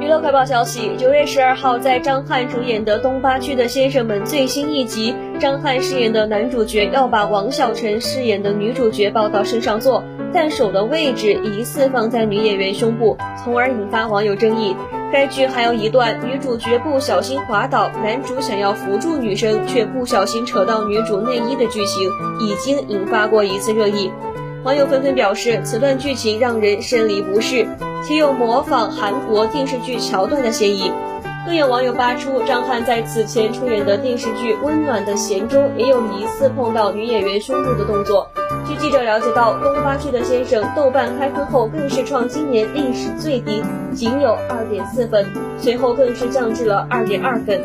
娱乐快报消息：九月十二号，在张翰主演的《东八区的先生们》最新一集，张翰饰演的男主角要把王晓晨饰演的女主角抱到身上坐，但手的位置疑似放在女演员胸部，从而引发网友争议。该剧还有一段女主角不小心滑倒，男主想要扶住女生，却不小心扯到女主内衣的剧情，已经引发过一次热议。网友纷纷表示，此段剧情让人生理不适，且有模仿韩国电视剧桥段的嫌疑。更有网友扒出，张翰在此前出演的电视剧《温暖的弦》中，也有疑似碰到女演员胸部的动作。据记者了解到，东八区的先生豆瓣开分后更是创今年历史最低，仅有二点四分，随后更是降至了二点二分。